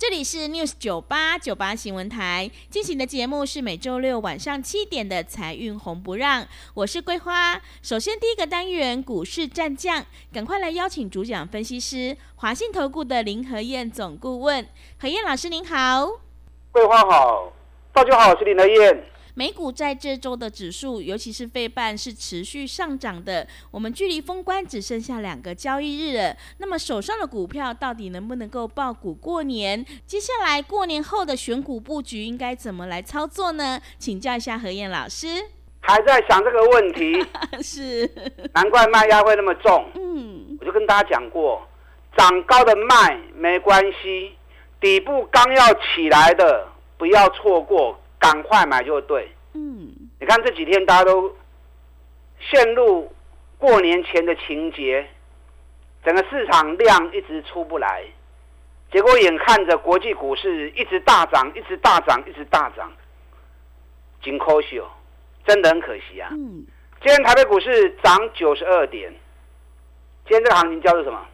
这里是 News 九八九八新闻台进行的节目是每周六晚上七点的财运红不让，我是桂花。首先第一个单元股市战将，赶快来邀请主讲分析师华信投顾的林和燕总顾问，何燕老师您好。桂花好，大家好，我是林和燕。美股在这周的指数，尤其是费半是持续上涨的。我们距离封关只剩下两个交易日了。那么手上的股票到底能不能够爆股过年？接下来过年后的选股布局应该怎么来操作呢？请教一下何燕老师。还在想这个问题？是，难怪卖压会那么重。嗯，我就跟大家讲过，涨高的卖没关系，底部刚要起来的不要错过。赶快买就对。嗯，你看这几天大家都陷入过年前的情节，整个市场量一直出不来，结果眼看着国际股市一直大涨，一直大涨，一直大涨，紧可惜哦，真的很可惜啊。嗯，今天台北股市涨九十二点，今天这个行情叫做什么？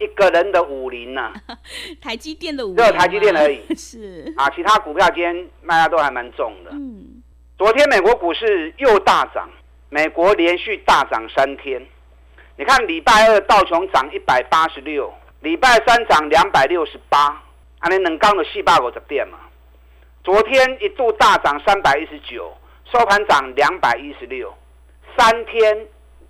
一个人的五零呐，台积电的五，只有台积电而已。是啊，其他股票今天卖压都还蛮重的。嗯，昨天美国股市又大涨，美国连续大涨三天。你看礼拜二道琼涨一百八十六，礼拜三涨两百六十八，安尼能刚的细胞股的变嘛？昨天一度大涨三百一十九，收盘涨两百一十六，三天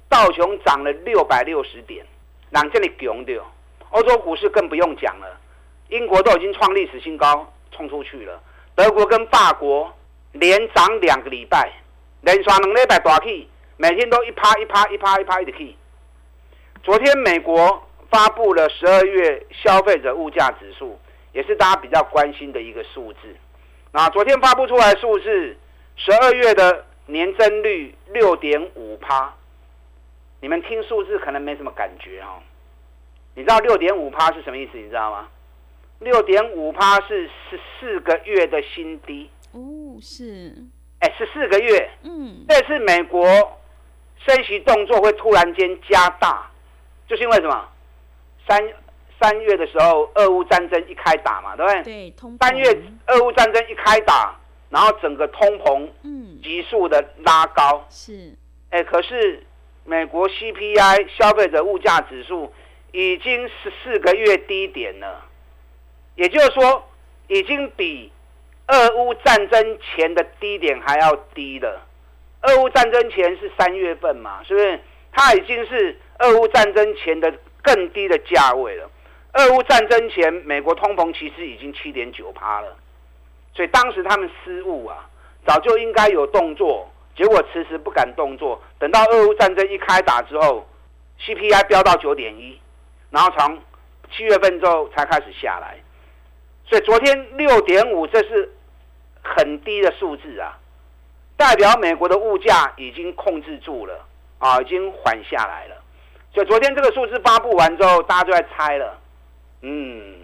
道琼涨了六百六十点，人这里强掉。欧洲股市更不用讲了，英国都已经创历史新高，冲出去了。德国跟法国连涨两个礼拜，连刷两礼拜大起，每天都一趴一趴一趴一趴的起。昨天美国发布了十二月消费者物价指数，也是大家比较关心的一个数字。那昨天发布出来数字，十二月的年增率六点五趴，你们听数字可能没什么感觉哈。你知道六点五趴是什么意思？你知道吗？六点五趴是十四个月的新低。哦，是。哎，十四个月。嗯。这次美国升息动作会突然间加大，就是因为什么？三三月的时候，俄乌战争一开打嘛，对不对？对，通。三月俄乌战争一开打，然后整个通膨嗯急速的拉高。是。哎，可是美国 CPI 消费者物价指数。已经十四个月低点了，也就是说，已经比俄乌战争前的低点还要低了。俄乌战争前是三月份嘛，是不是？它已经是俄乌战争前的更低的价位了。俄乌战争前，美国通膨其实已经七点九趴了，所以当时他们失误啊，早就应该有动作，结果迟迟不敢动作。等到俄乌战争一开打之后，CPI 飙到九点一。然后从七月份之后才开始下来，所以昨天六点五这是很低的数字啊，代表美国的物价已经控制住了啊，已经缓下来了。所以昨天这个数字发布完之后，大家就在猜了，嗯，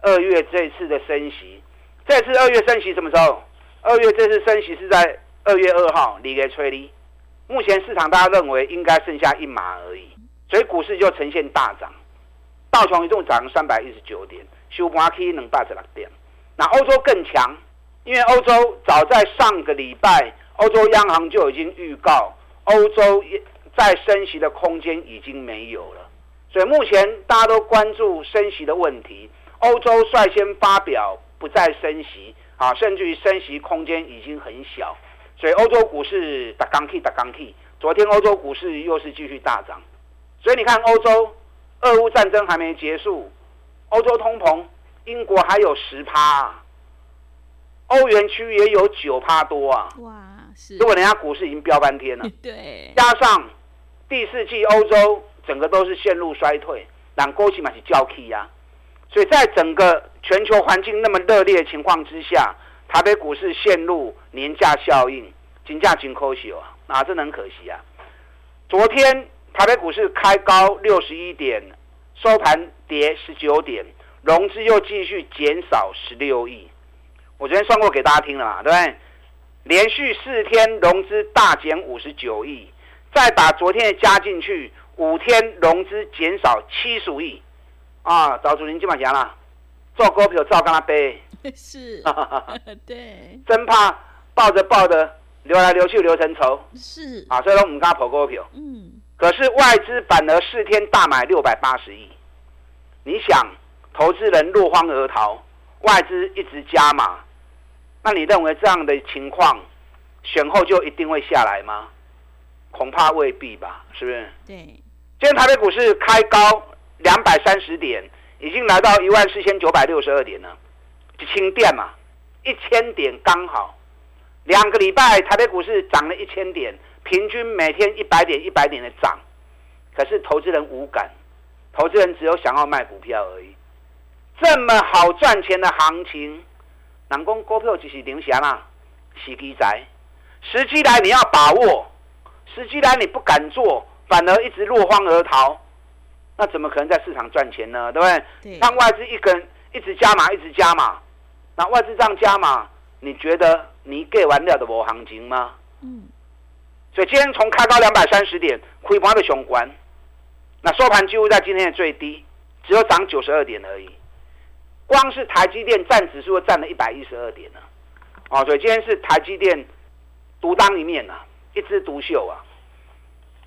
二月这次的升息，这次二月升息什么时候？二月这次升息是在二月二号，离给吹离。目前市场大家认为应该剩下一码而已，所以股市就呈现大涨。道琼一共涨三百一十九点，收盘 K 能八十六点。那欧洲更强，因为欧洲早在上个礼拜，欧洲央行就已经预告，欧洲在升息的空间已经没有了。所以目前大家都关注升息的问题，欧洲率先发表不再升息，啊，甚至于升息空间已经很小。所以欧洲股市打钢 K 打钢 K，昨天欧洲股市又是继续大涨。所以你看欧洲。俄乌战争还没结束，欧洲通膨，英国还有十趴，欧元区也有九趴多啊！哇，是。如果人家股市已经飙翻天了，对。加上第四季欧洲整个都是陷入衰退，让勾起嘛是交替呀。所以在整个全球环境那么热烈的情况之下，台北股市陷入年假效应，金价紧扣起啊，啊，真的很可惜啊。昨天台北股市开高六十一点，收盘跌十九点，融资又继续减少十六亿。我昨天算过给大家听了嘛，对不对？连续四天融资大减五十九亿，再把昨天的加进去，五天融资减少七十亿。啊，找主您今晚讲了，做股票照跟他背，是，对，真怕抱着抱着流来流去流成仇，是啊，所以说我们跟他跑股票，嗯，可是外资反而四天大买六百八十亿，你想，投资人落荒而逃，外资一直加码，那你认为这样的情况，选后就一定会下来吗？恐怕未必吧，是不是？对，今天台北股市开高。两百三十点，已经来到一万四千九百六十二点了，就清电嘛，一千点刚好。两个礼拜台北股市涨了一千点，平均每天一百点一百点的涨，可是投资人无感，投资人只有想要卖股票而已。这么好赚钱的行情，南宫股票就是零钱啦，时机仔，时机来你要把握，时机来你不敢做，反而一直落荒而逃。那怎么可能在市场赚钱呢？对不对？让外资一根一直加码，一直加码，那外资这样加码，你觉得你 get 完了的无行情吗？嗯。所以今天从开高两百三十点，亏盘的雄关，那收盘几乎在今天的最低，只有涨九十二点而已。光是台积电占指数占了一百一十二点呢。哦，所以今天是台积电独当一面呐，一枝独秀啊。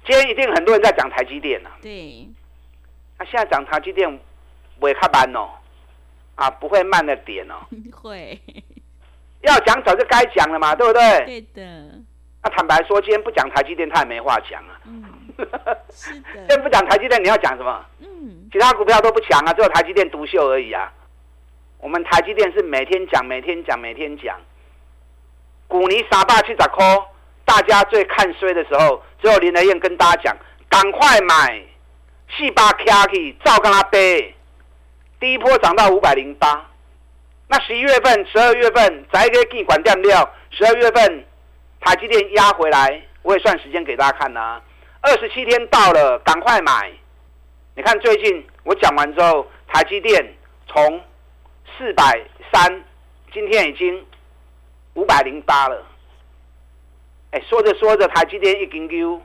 今天一定很多人在讲台积电呐。对。那现在讲台积电会较慢哦，啊，不会慢了点哦。会。要讲早就该讲了嘛，对不对？对的。那坦白说，今天不讲台积电，他也没话讲啊。嗯。是的。今天不讲台积电，你要讲什么？嗯。其他股票都不强啊，只有台积电独秀而已啊。我们台积电是每天讲，每天讲，每天讲。股尼傻大七十块，大家最看衰的时候，只有林德燕跟大家讲，赶快买。四八卡去，照跟他背。第一波涨到五百零八，那十一月份、十二月份，再给记管掉料。十二月份，台积电压回来，我也算时间给大家看呐。二十七天到了，赶快买。你看最近我讲完之后，台积电从四百三，今天已经五百零八了。哎，说着说着，台积电一根 Q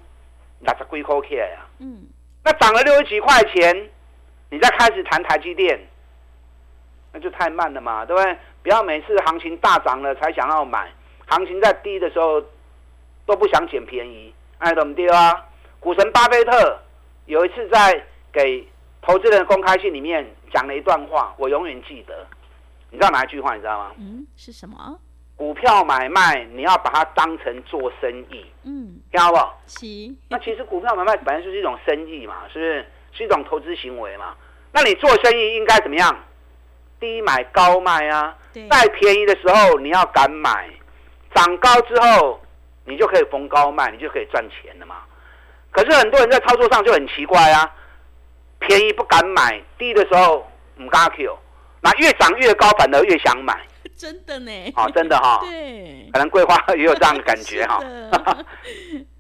六十几块起来啊。嗯。那涨了六十几块钱，你再开始谈台积电，那就太慢了嘛，对不对？不要每次行情大涨了才想要买，行情在低的时候都不想捡便宜，哎，怎么丢啊？股神巴菲特有一次在给投资人公开信里面讲了一段话，我永远记得。你知道哪一句话？你知道吗？嗯，是什么？股票买卖，你要把它当成做生意，嗯，听好不好？那其实股票买卖本来就是一种生意嘛，是不是？是一种投资行为嘛？那你做生意应该怎么样？低买高卖啊，在便宜的时候你要敢买，涨高之后你就可以逢高卖，你就可以赚钱了嘛。可是很多人在操作上就很奇怪啊，便宜不敢买，低的时候唔敢 Q，那越涨越高反而越想买。真的呢，哦，真的哈，对，可能桂花也有这样的感觉哈。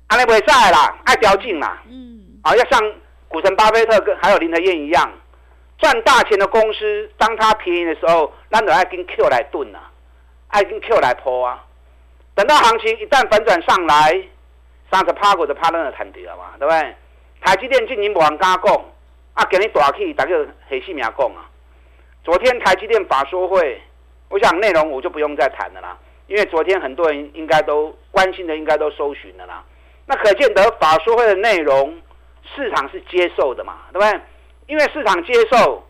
阿内不会在啦，爱标劲啦，嗯，啊，要像股神巴菲特跟还有林德燕一样，赚大钱的公司，当它便宜的时候，那都爱跟 Q 来炖啊，爱跟 Q 来抛啊。等到行情一旦反转上来，三十趴股就趴那个弹掉嘛，对不对？台积电今年无人敢讲，啊，给你大起，大家黑细命讲啊。昨天台积电法说会。我想内容我就不用再谈了啦，因为昨天很多人应该都关心的，应该都搜寻了啦。那可见得法说会的内容，市场是接受的嘛，对不对？因为市场接受，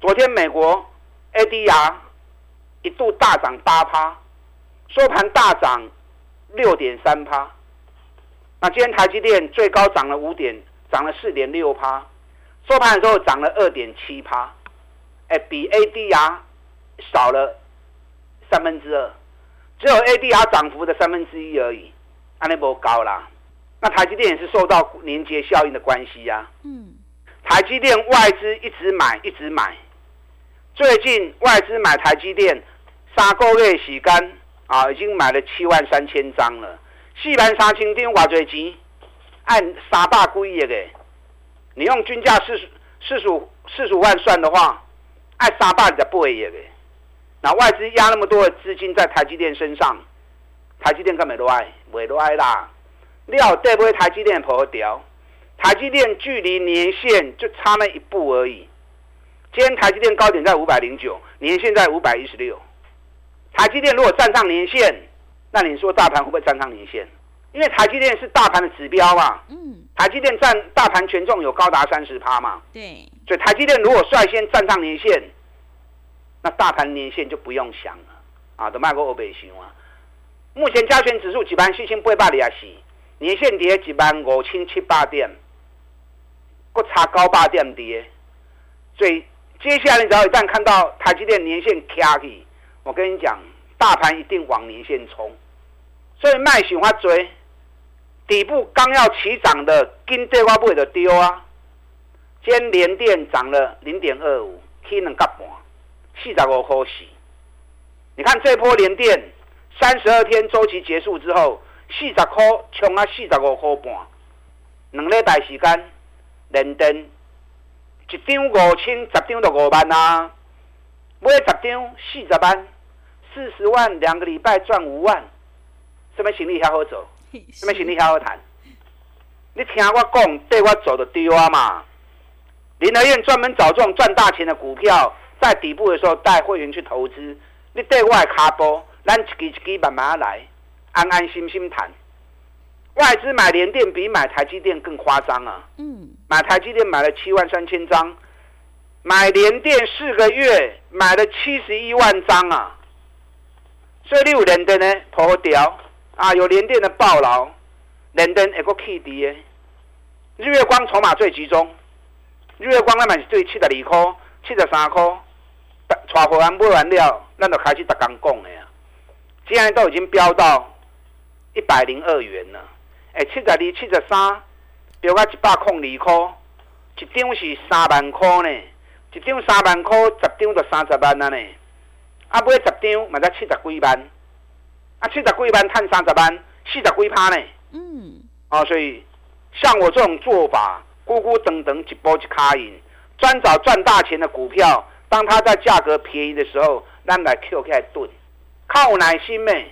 昨天美国 ADR 一度大涨八趴，收盘大涨六点三趴。那今天台积电最高涨了五点，涨了四点六趴，收盘的时候涨了二点七趴，哎，比 ADR 少了。三分之二，只有 ADR 涨幅的三分之一而已，安尼无高啦。那台积电也是受到连接效应的关系呀。嗯，台积电外资一直买，一直买。最近外资买台积电三个月时间啊，已经买了七万三千张了。四万三千张偌侪钱？按三百几亿个，你用均价四十四十五四十五万算的话，按三百二十八亿个。那外资压那么多的资金在台积电身上，台积电干没落爱？袂落爱啦。你要对不对？台积电破掉，台积电距离年线就差那一步而已。今天台积电高点在五百零九，年线在五百一十六。台积电如果站上年线，那你说大盘会不会站上年线？因为台积电是大盘的指标嘛，嗯，台积电占大盘权重有高达三十趴嘛，对，所以台积电如果率先站上年线，那大盘年线就不用想了啊，都卖过欧北行啊。目前加权指数几万四千八百里啊是年线跌几万五千七八点，不差高八点跌，所以接下来你只要一旦看到台积电年线卡起，我跟你讲，大盘一定往年线冲，所以卖喜欢追。底部刚要起涨的，跟对话不会的丢啊！今天连电涨了零点二五，起两角半，四十五块四。你看这波连电三十二天周期结束之后，四十块冲啊四十五块半，两礼拜时间，连电一张五千，十张就五万啊！买十张四十万，四十万两个礼拜赚五万，什么行李还好走？什么行李好好谈？你听我讲，对我走的丢啊嘛！林德燕专门找这种赚大钱的股票，在底部的时候带会员去投资。你对外卡波，咱一支一支慢慢来，安安心心谈。外资买联电比买台积电更夸张啊！嗯，买台积电买了七万三千张，买联电四个月买了七十一万张啊！所以你有连电的，破掉。啊，有连电的暴劳，联电一个 K D 的，日月光筹码最集中，日月光那买是对七十二块、七十三块，带货完买完了，咱就开始逐工讲的啊。现在都已经飙到一百零二元了，哎，七十二、七十三，飙到一百空二块，一张是三万块呢，一张三万块，十张就三十万了呢，啊，买十张嘛才七十几万。啊，七十几万赚三十万，四十几趴呢。嗯，啊，所以像我这种做法，咕咕等等一波一卡赢，专找赚大钱的股票。当它在价格便宜的时候，咱来 Q 开盾，靠耐心咩？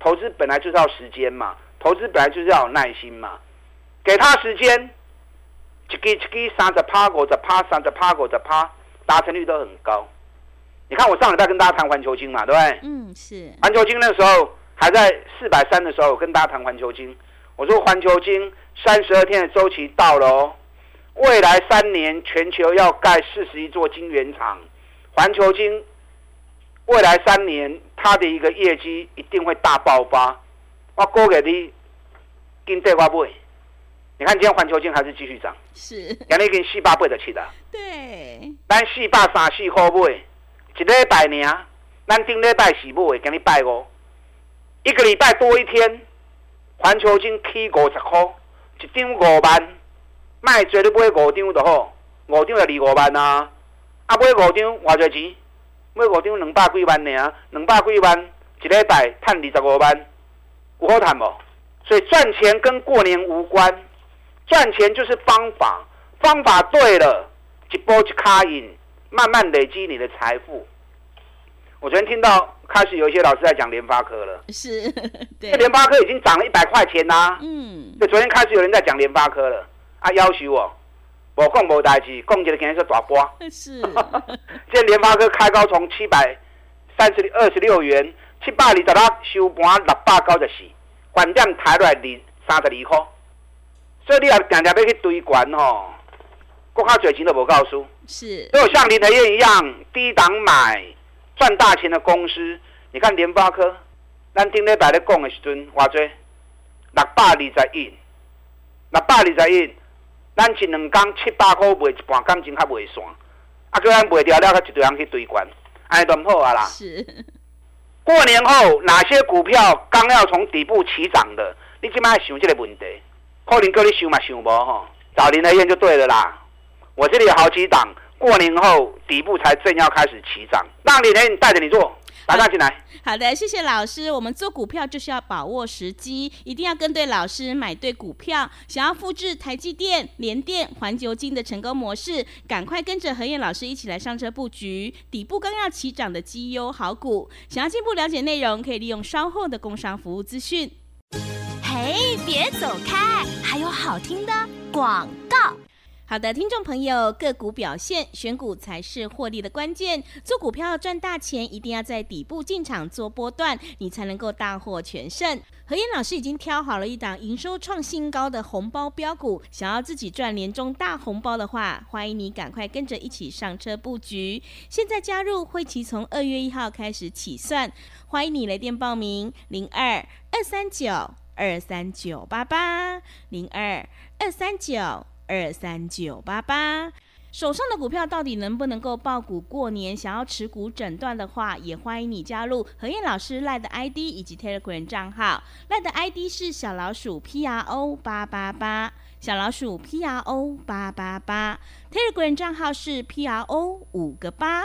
投资本来就是要时间嘛，投资本来就是要有耐心嘛。给他时间，一支一支三十趴、五十趴、三十趴、五十趴，达成率都很高。你看我上礼拜跟大家谈环球金嘛，对不对？嗯，是。环球金那时候。还在四百三的时候，跟大家谈环球金。我说环球金三十二天的周期到了哦，未来三年全球要盖四十一座晶圆厂，环球金未来三年它的一个业绩一定会大爆发。我估给你跟对话不？你看今天环球金还是继续涨，是，今天跟四百倍的起的。对，咱四百三四块买，一礼拜年，咱顶礼拜四买，今日拜五。一个礼拜多一天，环球金起五十块，一张五万，卖做你买五张就好，五张就二五万啊！啊，买五张偌侪钱？买五张两百几万尔，两百几万一礼拜赚二十五万，有好赚无？所以赚钱跟过年无关，赚钱就是方法，方法对了，一波一卡印，慢慢累积你的财富。我昨天听到开始有一些老师在讲联发科了，是，对，联发科已经涨了一百块钱啦。嗯，就昨天开始有人在讲联发科了，啊，要求我，我讲无代志，讲一个今天是大波。是，今天联发科开高从七百三十二十六元，七百二十六收盘六百九十四，关键抬落来二三十二块，所以你也定定要去追关吼，国较侪钱都无告诉。是，都有像林德燕一样低档买。赚大钱的公司，你看联发科，咱顶礼拜咧讲的时阵，偌济六百二十亿，六百二十亿，咱一两工七百块卖一半，感情较袂散，啊，叫咱卖掉了，佮一堆人去堆关，安尼都唔好啊啦。是。过年后哪些股票刚要从底部起涨的，你即摆想这个问题，可能叫你想嘛想无吼，找林德燕就对了啦。我这里有好几档，过年后底部才正要开始起涨，让林德燕带着你做，打上进来。好的，谢谢老师。我们做股票就是要把握时机，一定要跟对老师，买对股票。想要复制台积电、联电、环球金的成功模式，赶快跟着何燕老师一起来上车布局底部刚要起涨的绩优好股。想要进一步了解内容，可以利用稍后的工商服务资讯。嘿，别走开，还有好听的广告。好的，听众朋友，个股表现，选股才是获利的关键。做股票赚大钱，一定要在底部进场做波段，你才能够大获全胜。何燕老师已经挑好了一档营收创新高的红包标股，想要自己赚年终大红包的话，欢迎你赶快跟着一起上车布局。现在加入会期从二月一号开始起算，欢迎你来电报名：零二二三九二三九八八零二二三九。二三九八八，手上的股票到底能不能够爆股过年？想要持股诊断的话，也欢迎你加入何燕老师赖的 ID 以及 Telegram 账号。赖的 ID 是小老鼠 P R O 八八八，小老鼠 P R O 八八八，Telegram 账号是 P R O 五个八。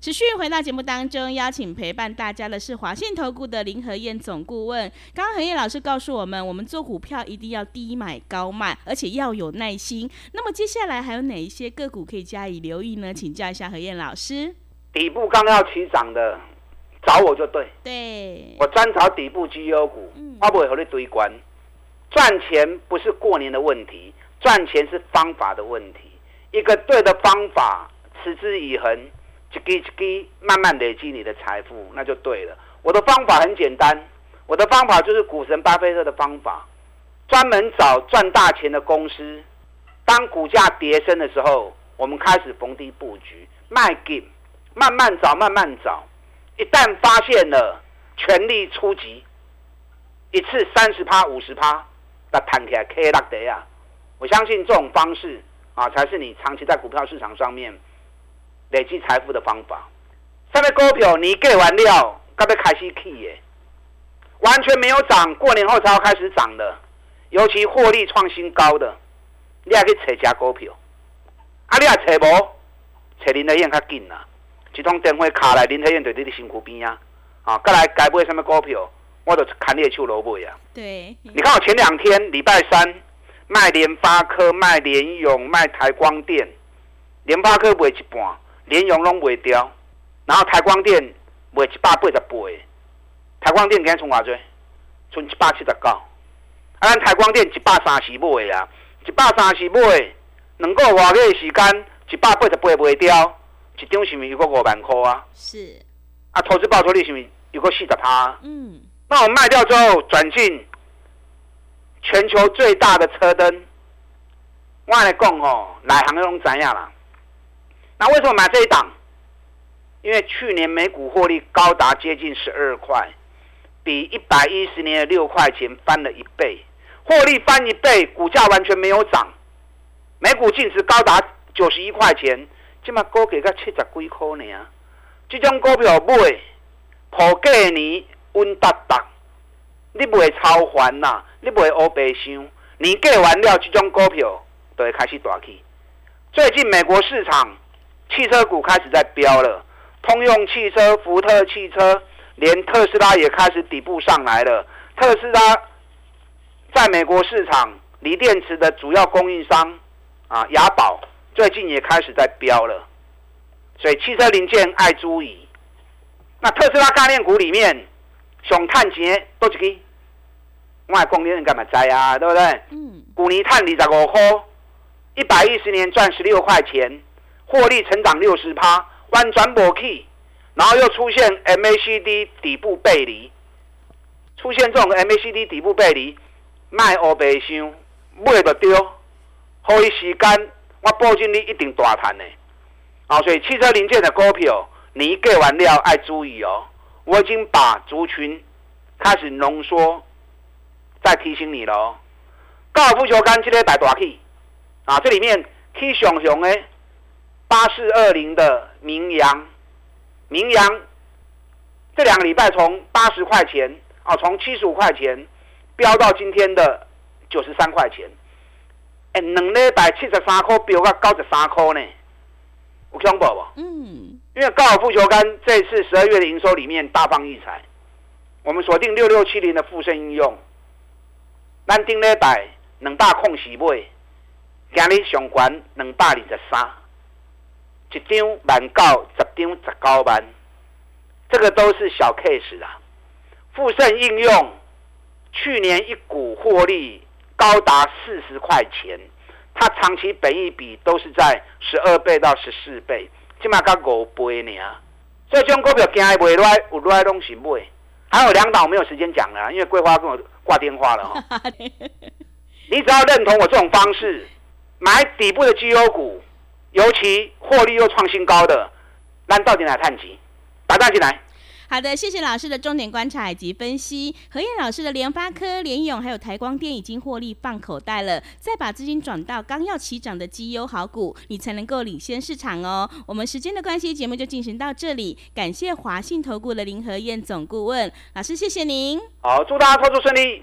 持续回到节目当中，邀请陪伴大家的是华信投顾的林和燕总顾问。刚刚何燕老师告诉我们，我们做股票一定要低买高卖，而且要有耐心。那么接下来还有哪一些个股可以加以留意呢？请教一下何燕老师。底部刚要起涨的，找我就对。对，我专炒底部绩优股，我不会和你堆关。赚钱不是过年的问题，赚钱是方法的问题。一个对的方法，持之以恒。一滴一滴慢慢累积你的财富，那就对了。我的方法很简单，我的方法就是股神巴菲特的方法，专门找赚大钱的公司。当股价跌升的时候，我们开始逢低布局，卖给慢慢找，慢慢找。一旦发现了，全力出击，一次三十趴、五十趴，那弹起来 K 拉得啊！我相信这种方式啊，才是你长期在股票市场上面。累积财富的方法，上面股票你给完料，刚被开始起耶，完全没有涨，过年后才要开始涨的，尤其获利创新高的，你还可以找加股票，啊，你也找无？找林德燕较紧啦，一通电话卡来，林德燕在你的辛苦边啊，啊，再来该买什么股票，我就砍你的手楼买啊。对，你看我前两天礼拜三卖联发科、卖联永、卖台光电，联发科卖一半。连用拢卖掉，然后台光电卖一百八十八，台光电今日从偌济？剩一百七十九。啊，咱台光电一百三十买啊，一百三十买，两个外月时间一百八十八卖掉，一张是毋是有个五万块啊？是。啊，投资报酬率是毋是有个四十趴？嗯。那我卖掉之后转进全球最大的车灯，我来讲吼，内行拢知影啦。那为什么买这一档？因为去年每股获利高达接近十二块，比一百一十年的六块钱翻了一倍，获利翻一倍，股价完全没有涨，每股净值高达九十一块钱，今嘛股价才七十几块呢。这种股票买，破过年稳达达，你不会超还呐，你不会乌白想，年过完了，这种股票都会开始大起。最近美国市场。汽车股开始在飙了，通用汽车、福特汽车，连特斯拉也开始底部上来了。特斯拉在美国市场锂电池的主要供应商啊，雅宝最近也开始在飙了。所以汽车零件爱注意。那特斯拉概念股里面，熊探钱多几个？外供应链干嘛摘啊？对不对？嗯。古尼探二十五块，一百一十年赚十六块钱。获利成长六十趴，弯转博 key，然后又出现 MACD 底部背离，出现这种 MACD 底部背离，卖欧白箱，买就对，好伊时间，我保证你一定大赚的。啊，所以汽车零件的股票，你一过完料爱注意哦。我已经把族群开始浓缩，再提醒你了哦。高尔夫球杆这个摆大 K，啊，这里面 K 熊熊的，八四二零的名扬，名扬这两个礼拜从八十块钱啊，从七十五块钱飙到今天的九十三块钱，哎，两礼拜七十三块飙到九十三块呢。有恐怖不？嗯，因为高尔夫球杆这次十二月的营收里面大放异彩，我们锁定六六七零的富盛应用，咱顶礼拜两百空时买，今日上悬两百二十三，一张万九，十张十九万，这个都是小 case 啊。富盛应用去年一股获利高达四十块钱。它长期本益比都是在十二倍到十四倍，起码才五倍呢。所以这种股票惊买来，有来拢是买。还有两档我没有时间讲了，因为桂花跟我挂电话了哈。你只要认同我这种方式，买底部的绩优股，尤其获利又创新高的，那到底来探级？打蛋进来。好的，谢谢老师的重点观察以及分析。何燕老师的联发科、联勇还有台光电已经获利放口袋了，再把资金转到刚要起涨的绩优好股，你才能够领先市场哦。我们时间的关系，节目就进行到这里。感谢华信投顾的林何燕总顾问老师，谢谢您。好，祝大家操作顺利。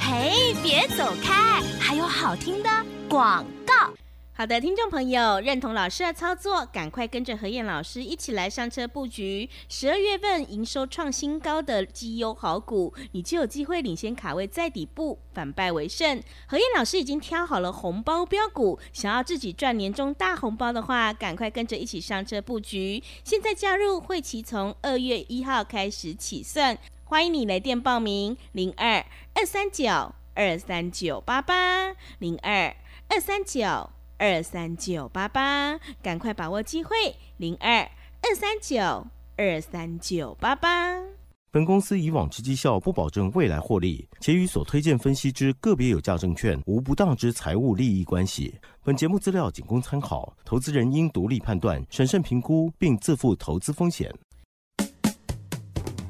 嘿，别走开，还有好听的广告。好的，听众朋友，认同老师的操作，赶快跟着何燕老师一起来上车布局十二月份营收创新高的绩优好股，你就有机会领先卡位在底部，反败为胜。何燕老师已经挑好了红包标股，想要自己赚年终大红包的话，赶快跟着一起上车布局。现在加入会期从二月一号开始起算，欢迎你来电报名零二二三九二三九八八零二二三九。二三九八八，赶快把握机会！零二二三九二三九八八。本公司以往之绩效不保证未来获利，且与所推荐分析之个别有价证券无不当之财务利益关系。本节目资料仅供参考，投资人应独立判断、审慎评估，并自负投资风险。